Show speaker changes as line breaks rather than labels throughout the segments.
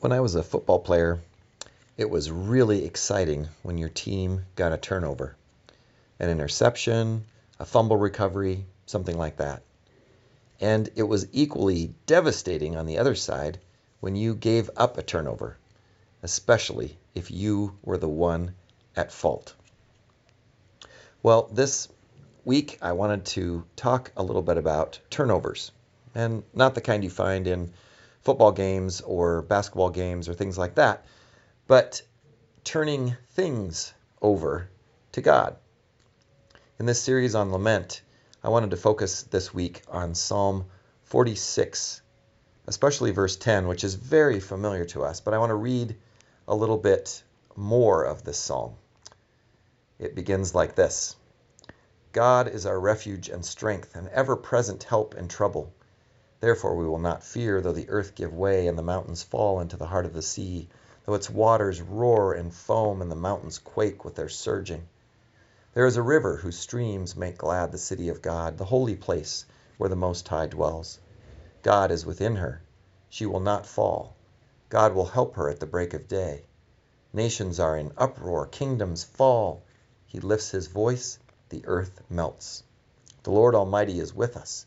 When I was a football player, it was really exciting when your team got a turnover, an interception, a fumble recovery, something like that. And it was equally devastating on the other side when you gave up a turnover, especially if you were the one at fault. Well, this week I wanted to talk a little bit about turnovers, and not the kind you find in football games or basketball games or things like that, but turning things over to God. In this series on lament, I wanted to focus this week on Psalm 46, especially verse 10, which is very familiar to us, but I want to read a little bit more of this psalm. It begins like this God is our refuge and strength, an ever present help in trouble. Therefore we will not fear, though the earth give way and the mountains fall into the heart of the sea, though its waters roar and foam and the mountains quake with their surging. There is a river whose streams make glad the city of God, the holy place where the Most High dwells. God is within her. She will not fall. God will help her at the break of day. Nations are in uproar, kingdoms fall. He lifts his voice, the earth melts. The Lord Almighty is with us.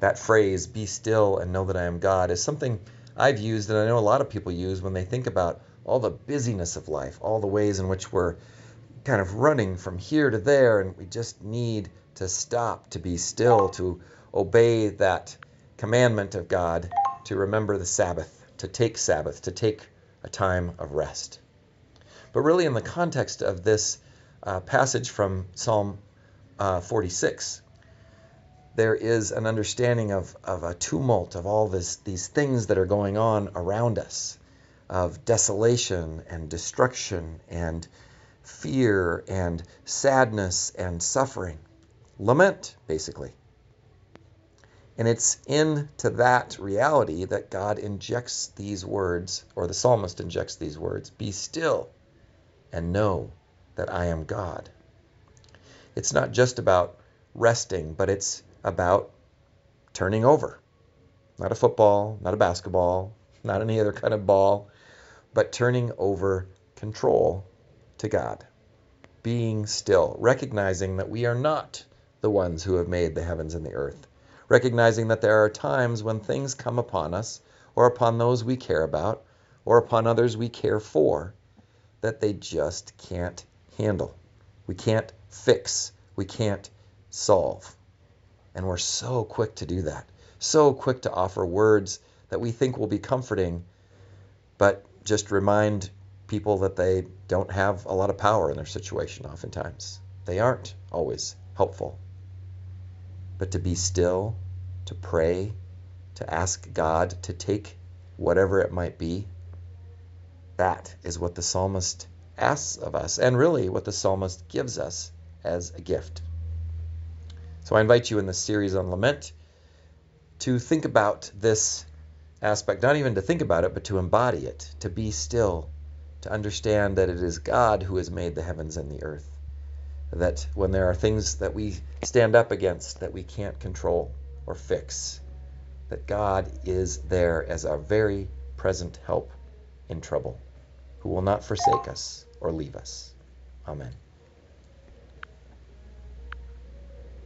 that phrase, be still and know that I am God, is something I've used and I know a lot of people use when they think about all the busyness of life, all the ways in which we're kind of running from here to there, and we just need to stop, to be still, to obey that commandment of God, to remember the Sabbath, to take Sabbath, to take a time of rest. But really, in the context of this uh, passage from Psalm uh, 46, there is an understanding of, of a tumult of all this, these things that are going on around us, of desolation and destruction and fear and sadness and suffering. Lament, basically. And it's into that reality that God injects these words, or the psalmist injects these words Be still and know that I am God. It's not just about resting, but it's about turning over. Not a football, not a basketball, not any other kind of ball, but turning over control to God. Being still, recognizing that we are not the ones who have made the heavens and the earth. Recognizing that there are times when things come upon us, or upon those we care about, or upon others we care for, that they just can't handle. We can't fix. We can't solve. And we're so quick to do that, so quick to offer words that we think will be comforting, but just remind people that they don't have a lot of power in their situation oftentimes. They aren't always helpful. But to be still, to pray, to ask God to take whatever it might be, that is what the psalmist asks of us, and really what the psalmist gives us as a gift. So I invite you in this series on lament to think about this aspect, not even to think about it, but to embody it, to be still, to understand that it is God who has made the heavens and the earth. That when there are things that we stand up against that we can't control or fix, that God is there as our very present help in trouble, who will not forsake us or leave us. Amen.